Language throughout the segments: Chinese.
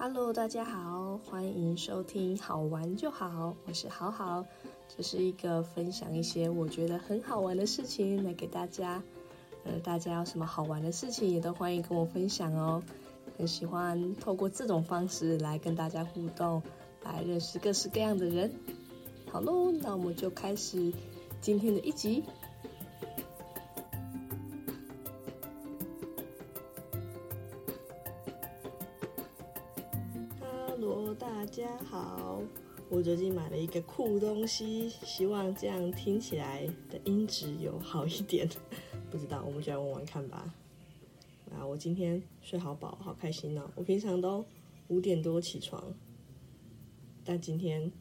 Hello，大家好，欢迎收听好玩就好，我是好好，这是一个分享一些我觉得很好玩的事情来给大家。呃，大家有什么好玩的事情也都欢迎跟我分享哦。很喜欢透过这种方式来跟大家互动，来认识各式各样的人。好喽，那我们就开始今天的一集。大家好，我最近买了一个酷东西，希望这样听起来的音质有好一点。不知道，我们就来玩玩看吧。啊，我今天睡好饱，好开心哦！我平常都五点多起床，但今天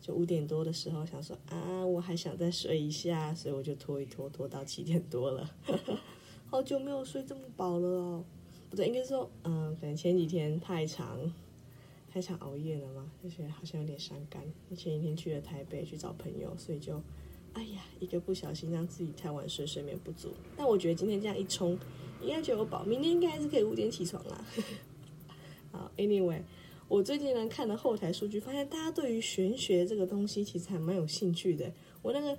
就五点多的时候想说啊，我还想再睡一下，所以我就拖一拖，拖到七点多了。好久没有睡这么饱了哦！不对，应该说，嗯，可能前几天太长，太长熬夜了嘛，就觉得好像有点伤肝。前几天去了台北去找朋友，所以就。哎呀，一个不小心让自己太晚睡，睡眠不足。但我觉得今天这样一冲，应该就有饱。明天应该还是可以五点起床啦。好，Anyway，我最近呢看了后台数据，发现大家对于玄学这个东西其实还蛮有兴趣的。我那个《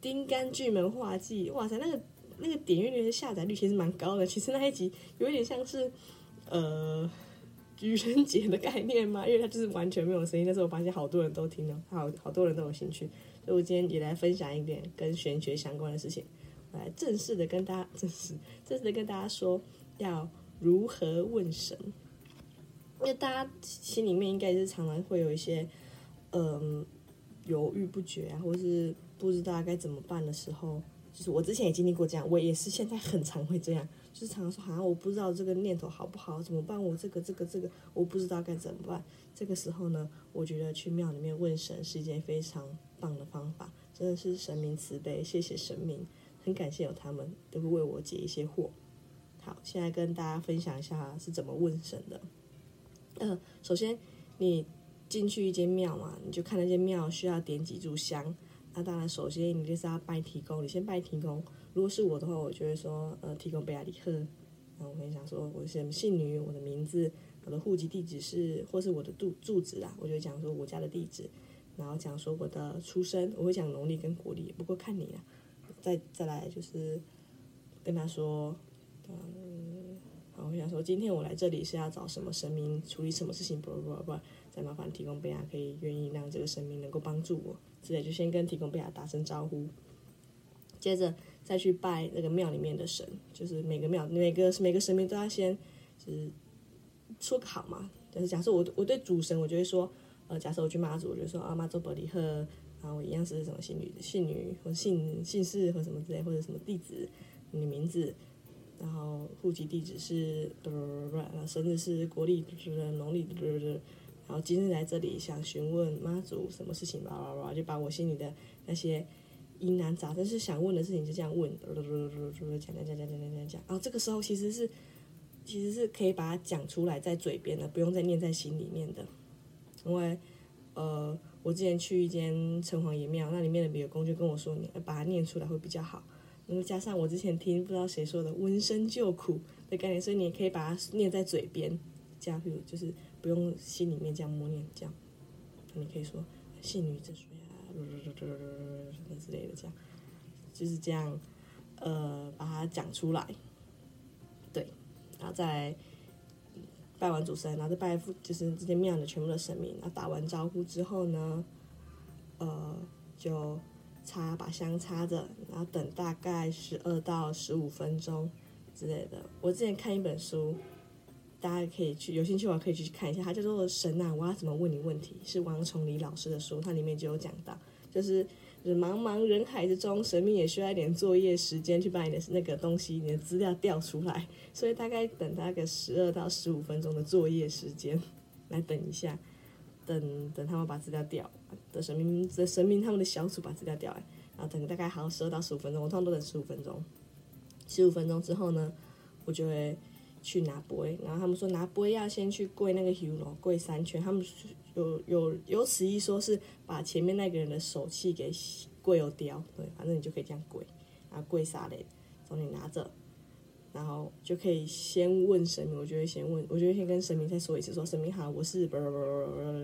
丁干巨门画技》，哇塞，那个那个点阅率的下载率其实蛮高的。其实那一集有一点像是呃愚人节的概念嘛，因为它就是完全没有声音，但是我发现好多人都听了，好好多人都有兴趣。所以我今天也来分享一点跟玄学相关的事情，我来正式的跟大家正式正式的跟大家说要如何问神，因为大家心里面应该是常常会有一些嗯犹豫不决啊，或是不知道该怎么办的时候，就是我之前也经历过这样，我也是现在很常会这样，就是常说好像我不知道这个念头好不好，怎么办？我这个这个这个我不知道该怎么办。这个时候呢，我觉得去庙里面问神是一件非常。棒的方法，真的是神明慈悲，谢谢神明，很感谢有他们都会为我解一些惑。好，现在跟大家分享一下是怎么问神的。呃，首先你进去一间庙嘛，你就看那间庙需要点几炷香。那当然，首先你就是要拜提公，你先拜提公。如果是我的话，我就会说，呃，提公贝亚里赫。然后我跟你讲说，我是姓女，我的名字，我的户籍地址是，或是我的住住址啊，我就讲说我家的地址。然后讲说我的出生，我会讲农历跟国历，不过看你啊。再再来就是跟他说，嗯，好，我想说今天我来这里是要找什么神明处理什么事情，不不不不，再麻烦提供贝亚可以愿意让这个神明能够帮助我，之类就先跟提供贝亚打声招呼，接着再去拜那个庙里面的神，就是每个庙每个每个神明都要先就是说个好嘛，就是假设我我对主神，我就会说。呃，假设我去妈祖，我就说啊，妈祖伯利赫，然后我一样是什么姓女、姓女或姓姓氏或什么之类，或者什么地址，你的名字，然后户籍地址是，然后生日是国历，农历，然后今日来这里想询问妈祖什么事情，叭叭叭，就把我心里的那些疑难杂症是想问的事情就这样问，讲讲讲讲讲讲讲讲，然后这个时候其实是其实是可以把它讲出来在嘴边的，不用再念在心里面的。因为，呃，我之前去一间城隍爷庙，那里面的比尔公就跟我说，你把它念出来会比较好。然后加上我之前听不知道谁说的“闻声救苦”的概念，所以你也可以把它念在嘴边，这样就就是不用心里面这样默念，这样。你可以说“信女之水啊”什么之类的，这样就是这样，呃，把它讲出来。对，然后再。拜完主神，然后再拜父，就是这些庙的全部的神明。然后打完招呼之后呢，呃，就插把香插着，然后等大概十二到十五分钟之类的。我之前看一本书，大家可以去有兴趣的话可以去看一下，它叫做《神啊，我要怎么问你问题》，是王崇礼老师的书，它里面就有讲到，就是。茫茫人海之中，神明也需要一点作业时间去把你的那个东西、你的资料调出来，所以大概等大概十二到十五分钟的作业时间，来等一下，等等他们把资料调，等神明的神明他们的小组把资料调来，然后等大概还有十二到十五分钟，我通常都等十五分钟。十五分钟之后呢，我就会去拿杯，然后他们说拿杯要先去跪那个 h u 跪三圈，他们。有有有此一说，是把前面那个人的手气给跪掉，对，反正你就可以这样跪，然后跪下来，从你拿着，然后就可以先问神明，我就会先问，我就会先跟神明再说一次，说神明好，我是不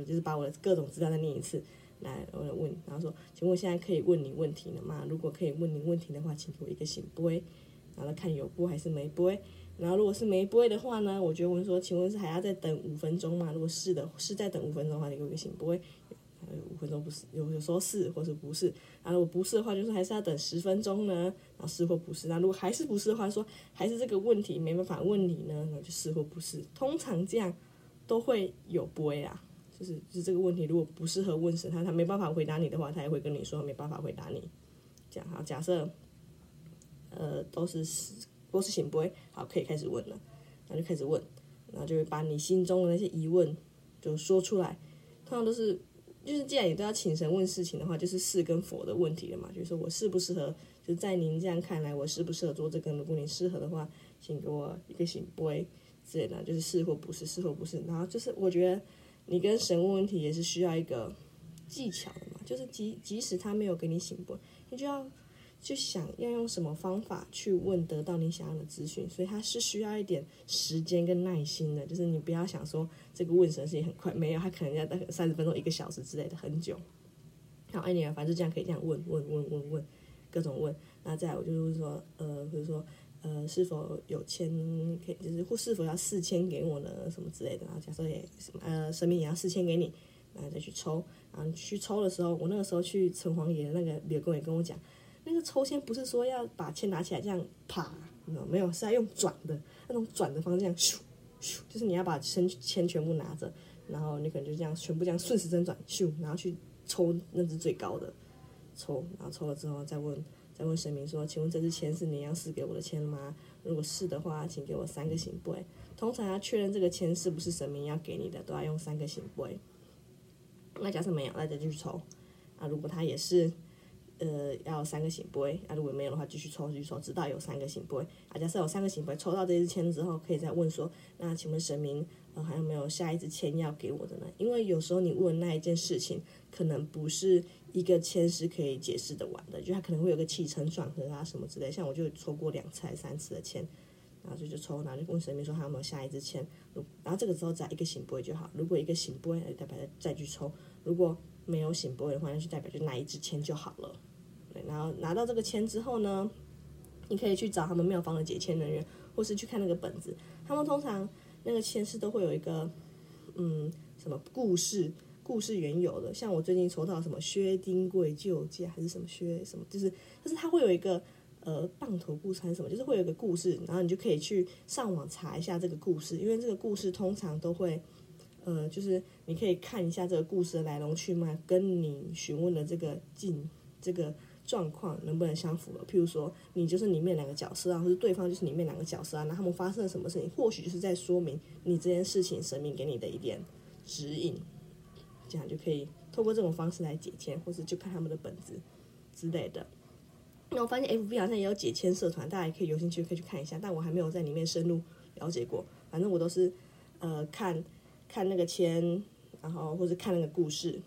就是把我的各种资料再念一次，来我来问，然后说，请问现在可以问你问题了吗？如果可以问你问题的话，请给我一个醒杯，然后看有播还是没播。然后如果是没播的话呢，我就问说，请问是还要再等五分钟吗？如果是的，是再等五分钟的话，你给我一个醒杯。五分钟不是有有时候是或者不是，然后如果不是的话，就是还是要等十分钟呢。然后是或不是，那如果还是不是的话，说还是这个问题没办法问你呢，那就是或不是。通常这样都会有不会啊，就是就是这个问题如果不适合问神，他他没办法回答你的话，他也会跟你说没办法回答你。这样好，假设呃都是果是醒不会，好可以开始问了，然后就开始问，然后就会把你心中的那些疑问就说出来，通常都是。就是既然你都要请神问事情的话，就是是跟佛的问题了嘛。就是说我适不适合，就在您这样看来，我适不适合做这个？如果你适合的话，请给我一个醒杯之类的，就是是或不是，是或不是。然后就是我觉得你跟神问问题也是需要一个技巧的嘛。就是即即使他没有给你醒不，你就要。就想要用什么方法去问得到你想要的资讯，所以它是需要一点时间跟耐心的。就是你不要想说这个问神事情很快，没有，他可能要大概三十分钟、一个小时之类的，很久。好，哎，你啊反正就这样可以这样问问问问问，各种问。那再来，我就是说，呃，比如说，呃，是否有签，可以就是或是否要四千给我呢？什么之类的。然后假设也什么，呃，神明也要四千给你，然后再去抽。然后去抽的时候，我那个时候去城隍爷那个柳公也跟我讲。那个抽签不是说要把签拿起来这样啪，没有，是要用转的那种转的方式，咻咻，就是你要把签签全部拿着，然后你可能就这样全部这样顺时针转，咻，然后去抽那只最高的，抽，然后抽了之后再问再问神明说，请问这支签是你要赐给我的签吗？如果是的话，请给我三个行杯。通常要确认这个签是不是神明要给你的，都要用三个行杯。那假设没有，那再继续抽。啊，如果他也是。呃，要三个醒杯，啊，如果没有的话，继续抽，继续抽，直到有三个醒杯。啊，假设有三个醒杯，抽到这支签之后，可以再问说，那请问神明，呃，还有没有下一支签要给我的呢？因为有时候你问那一件事情，可能不是一个签是可以解释的完的，就它可能会有个起承转合啊什么之类。像我就抽过两次、三次的签，然后就就抽，然后就问神明说还有没有下一支签，然后这个时候再一个醒杯就好。如果一个醒杯，代表再去抽；如果没有醒波的话，那就代表就拿一支签就好了。然后拿到这个签之后呢，你可以去找他们庙方的解签人员，或是去看那个本子。他们通常那个签是都会有一个嗯什么故事，故事缘由的。像我最近抽到什么薛丁贵救驾，还是什么薛什么，就是就是他会有一个呃棒头故事还是什么，就是会有个故事，然后你就可以去上网查一下这个故事，因为这个故事通常都会。呃，就是你可以看一下这个故事的来龙去脉，跟你询问的这个进这个状况能不能相符了。譬如说，你就是里面两个角色啊，或者对方就是里面两个角色啊，那他们发生了什么事情，或许就是在说明你这件事情神明给你的一点指引，这样就可以透过这种方式来解签，或是就看他们的本子之类的。那我发现 FB 好像也有解签社团，大家也可以有兴趣可以去看一下，但我还没有在里面深入了解过。反正我都是呃看。看那个签，然后或者看那个故事，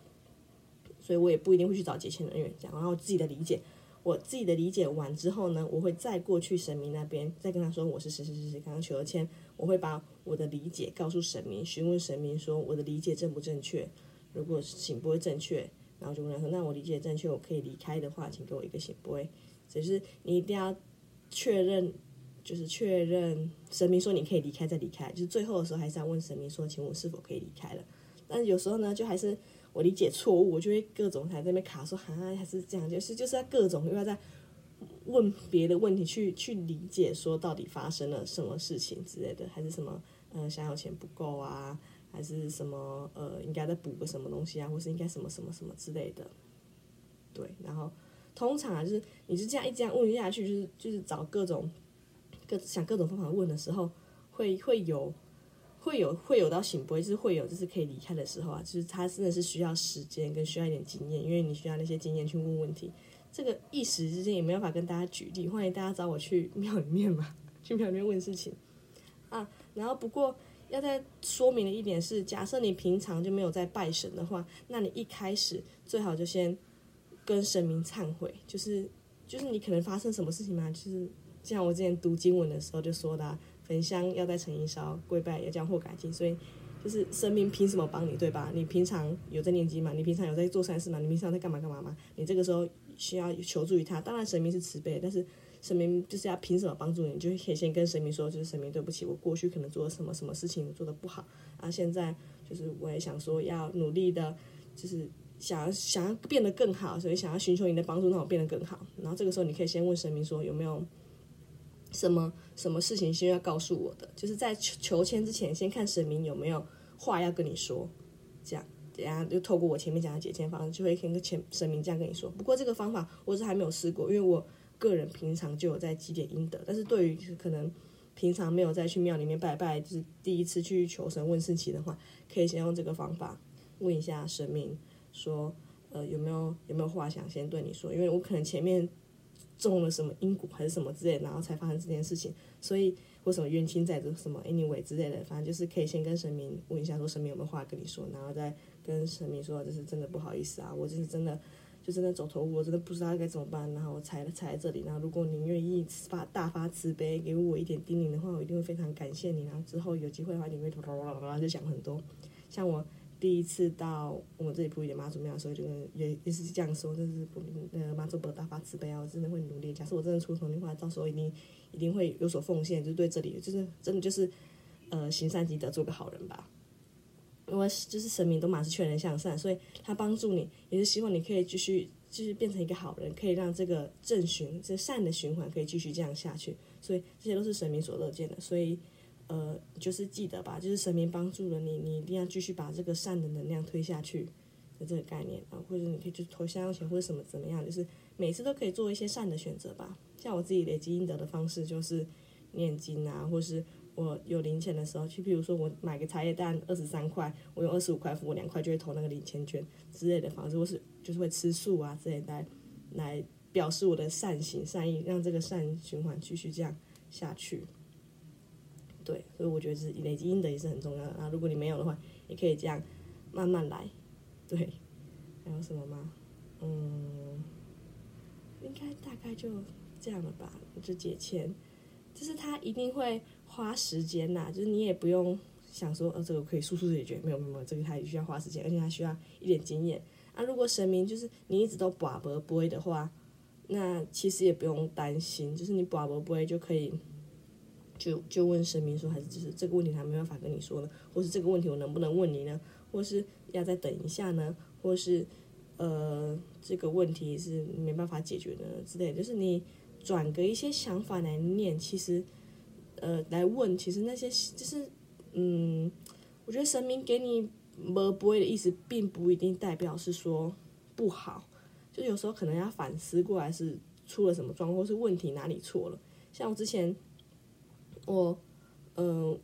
所以我也不一定会去找解签人员讲。然后我自己的理解，我自己的理解完之后呢，我会再过去神明那边，再跟他说我是谁谁谁谁刚刚求了签，我会把我的理解告诉神明，询问神明说我的理解正不正确。如果醒不会正确，然后就问他说那我理解正确，我可以离开的话，请给我一个醒不会。只是你一定要确认。就是确认神明说你可以离开再离开，就是最后的时候还是要问神明说，请问是否可以离开了？但有时候呢，就还是我理解错误，我就会各种还在那边卡说，哈还是这样，就是就是要各种又要在问别的问题去去理解说到底发生了什么事情之类的，还是什么呃想要钱不够啊，还是什么呃应该再补个什么东西啊，或是应该什么什么什么之类的。对，然后通常啊，就是你是这样一这样问下去，就是就是找各种。各想各种方法问的时候，会会有会有会有到醒不会，就是会有就是可以离开的时候啊，就是他真的是需要时间跟需要一点经验，因为你需要那些经验去问问题。这个一时之间也没办法跟大家举例，欢迎大家找我去庙里面嘛，去庙里面问事情啊。然后不过要再说明的一点是，假设你平常就没有在拜神的话，那你一开始最好就先跟神明忏悔，就是就是你可能发生什么事情嘛，就是。像我之前读经文的时候就说的，焚香要在诚意烧，跪拜要将祸改尽，所以就是神明凭什么帮你，对吧？你平常有在念经吗？你平常有在做善事吗？你平常在干嘛干嘛吗？你这个时候需要求助于他，当然神明是慈悲，但是神明就是要凭什么帮助你？你就可以先跟神明说，就是神明对不起，我过去可能做了什么什么事情做的不好，啊，现在就是我也想说要努力的，就是想要想要变得更好，所以想要寻求你的帮助，让我变得更好。然后这个时候你可以先问神明说有没有。什么什么事情先要告诉我的？就是在求求签之前，先看神明有没有话要跟你说，这样，等下就透过我前面讲的解签方式，就会跟个前神明这样跟你说。不过这个方法我是还没有试过，因为我个人平常就有在积点阴德，但是对于可能平常没有再去庙里面拜拜，就是第一次去求神问事情的话，可以先用这个方法问一下神明，说呃有没有有没有话想先对你说，因为我可能前面。中了什么因果还是什么之类，然后才发生这件事情，所以或什么冤亲债主什么 anyway 之类的，反正就是可以先跟神明问一下，说神明有没有话跟你说，然后再跟神明说，就是真的不好意思啊，我就是真的就真的走投无路，真的不知道该怎么办，然后我踩踩在这里，然后如果您愿意发大发慈悲，给我一点叮咛的话，我一定会非常感谢你，然后之后有机会的话，你会 就讲很多，像我。第一次到我们这里普里的妈祖庙的时候，就也也是这样说，就是不呃妈祖不大发慈悲啊，我真的会努力。假设我真的出头的话，到时候一定一定会有所奉献，就对这里就是真的就是呃行善积德，做个好人吧。因为就是神明都马是劝人向善，所以他帮助你，也是希望你可以继续继续变成一个好人，可以让这个正循这善的循环可以继续这样下去。所以这些都是神明所乐见的，所以。呃，就是记得吧，就是神明帮助了你，你一定要继续把这个善的能量推下去的这个概念啊，或者你可以去投香油钱或者什么怎么样，就是每次都可以做一些善的选择吧。像我自己累积阴德的方式就是念经啊，或是我有零钱的时候，去比如说我买个茶叶蛋二十三块，我用二十五块付我两块就会投那个零钱券之类的方式，或是就是会吃素啊之类来来表示我的善行善意，让这个善循环继续这样下去。对，所以我觉得是累积阴德也是很重要的啊。如果你没有的话，也可以这样慢慢来。对，还有什么吗？嗯，应该大概就这样了吧。就解签，就是他一定会花时间呐。就是你也不用想说，呃，这个可以速速解决。没有没有，这个他也需要花时间，而且他需要一点经验。啊，如果神明就是你一直都把不不会的话，那其实也不用担心，就是你把不不会就可以。就就问神明说，还是就是这个问题他没办法跟你说呢，或是这个问题我能不能问你呢？或是要再等一下呢？或是呃这个问题是没办法解决的之类，就是你转个一些想法来念，其实呃来问，其实那些就是嗯，我觉得神明给你不不会的意思，并不一定代表是说不好，就有时候可能要反思过来是出了什么状况，或是问题哪里错了。像我之前。我，嗯，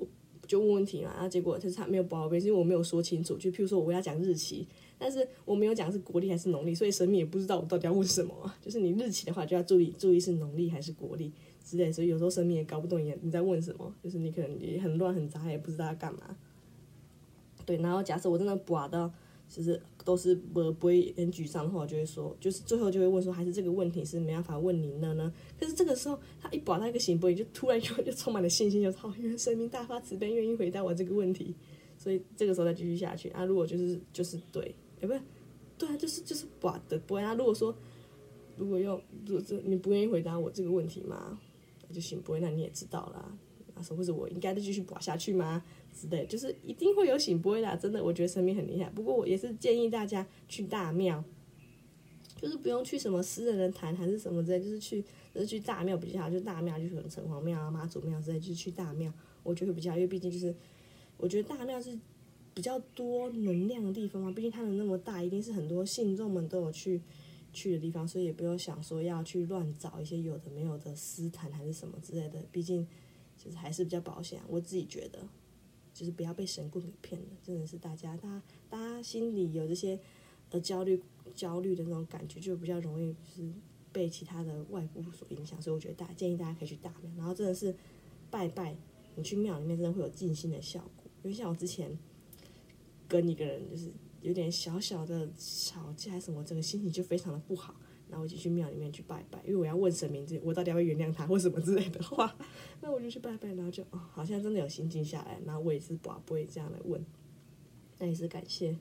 就问问题嘛，然后结果就是他没有报备，是因为我没有说清楚。就譬如说我要讲日期，但是我没有讲是国历还是农历，所以神明也不知道我到底要问什么。就是你日期的话，就要注意注意是农历还是国历之类。所以有时候神明也搞不懂你你在问什么，就是你可能也很乱很杂，也不知道要干嘛。对，然后假设我真的刮到。就是都是不不会很沮丧的话，我就会说，就是最后就会问说，还是这个问题是没办法问您的呢？可是这个时候，他一保他一个行不，就突然就就充满了信心，就操，因为神明大发慈悲，愿意回答我这个问题，所以这个时候再继续下去啊。如果就是就是对，也不是对啊，就是就是保的不会啊。如果说如果要如果这你不愿意回答我这个问题嘛，就行不会，那你也知道啦。啊，说或者我应该再继续保下去吗？之类，就是一定会有醒波的，真的，我觉得生命很厉害。不过我也是建议大家去大庙，就是不用去什么私人的坛还是什么之类，就是去就是去大庙比较好。就大庙就是城隍庙啊、妈祖庙之类，就是去大庙，我觉得比较好，因为毕竟就是我觉得大庙是比较多能量的地方嘛，毕竟它能那么大，一定是很多信众们都有去去的地方，所以也不用想说要去乱找一些有的没有的私坛还是什么之类的，毕竟就是还是比较保险，我自己觉得。就是不要被神棍给骗了，真的是大家，大家，大家心里有这些呃焦虑、焦虑的那种感觉，就比较容易就是被其他的外部所影响。所以我觉得大建议大家可以去大庙，然后真的是拜拜，你去庙里面真的会有静心的效果。因为像我之前跟一个人就是有点小小的吵架什么，这个心情就非常的不好。然后一起去庙里面去拜拜，因为我要问神明，这我到底要不要原谅他或什么之类的话，那我就去拜拜，然后就哦，好像真的有心静下来，然后我也是不不会这样来问，那也是感谢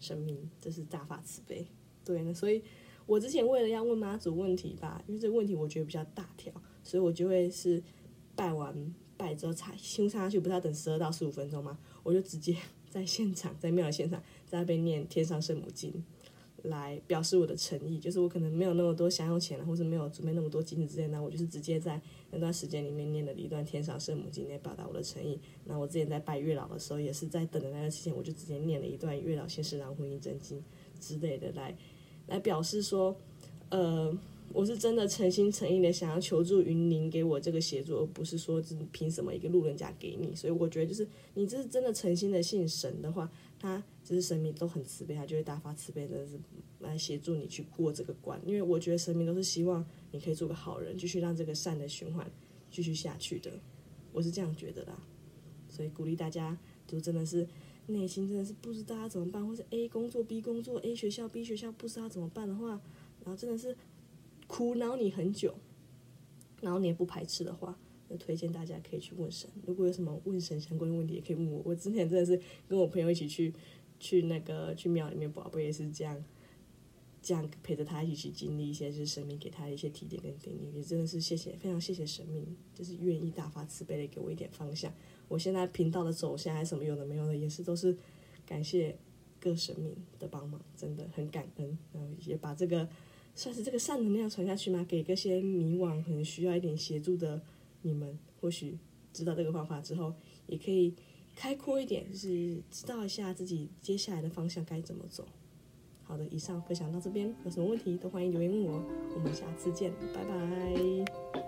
神明，这是大发慈悲，对那所以我之前为了要问妈祖问题吧，因为这个问题我觉得比较大条，所以我就会是拜完拜之后插胸插下去，不是要等十二到十五分钟吗？我就直接 在现场，在庙的现场，在那边念天上圣母经。来表示我的诚意，就是我可能没有那么多想要钱了，或者没有准备那么多金子之类的，我就是直接在那段时间里面念了一段天上圣母经来表达我的诚意。那我之前在拜月老的时候，也是在等的那段时间，我就直接念了一段月老先师郎婚姻真经之类的，来来表示说，呃，我是真的诚心诚意的想要求助于您给我这个协助，而不是说凭什么一个路人甲给你。所以我觉得，就是你这是真的诚心的信神的话，他。就是神明都很慈悲，他就会大发慈悲的是来协助你去过这个关。因为我觉得神明都是希望你可以做个好人，继续让这个善的循环继续下去的。我是这样觉得啦，所以鼓励大家，就真的是内心真的是不知道要怎么办，或是 A 工作 B 工作 A 学校 B 学校不知道怎么办的话，然后真的是苦恼你很久，然后你也不排斥的话，推荐大家可以去问神。如果有什么问神相关的问题，也可以问我。我之前真的是跟我朋友一起去。去那个去庙里面，宝贝也是这样，这样陪着他一起去经历一些，就是神明给他的一些提点跟叮咛，也真的是谢谢，非常谢谢神明，就是愿意大发慈悲的给我一点方向。我现在频道的走向还什么有的没有的，也是都是感谢各神明的帮忙，真的很感恩。然后也把这个算是这个善能量传下去嘛，给这些迷惘可能需要一点协助的你们，或许知道这个方法之后，也可以。开阔一点，就是知道一下自己接下来的方向该怎么走。好的，以上分享到这边，有什么问题都欢迎留言问我。我们下次见，拜拜。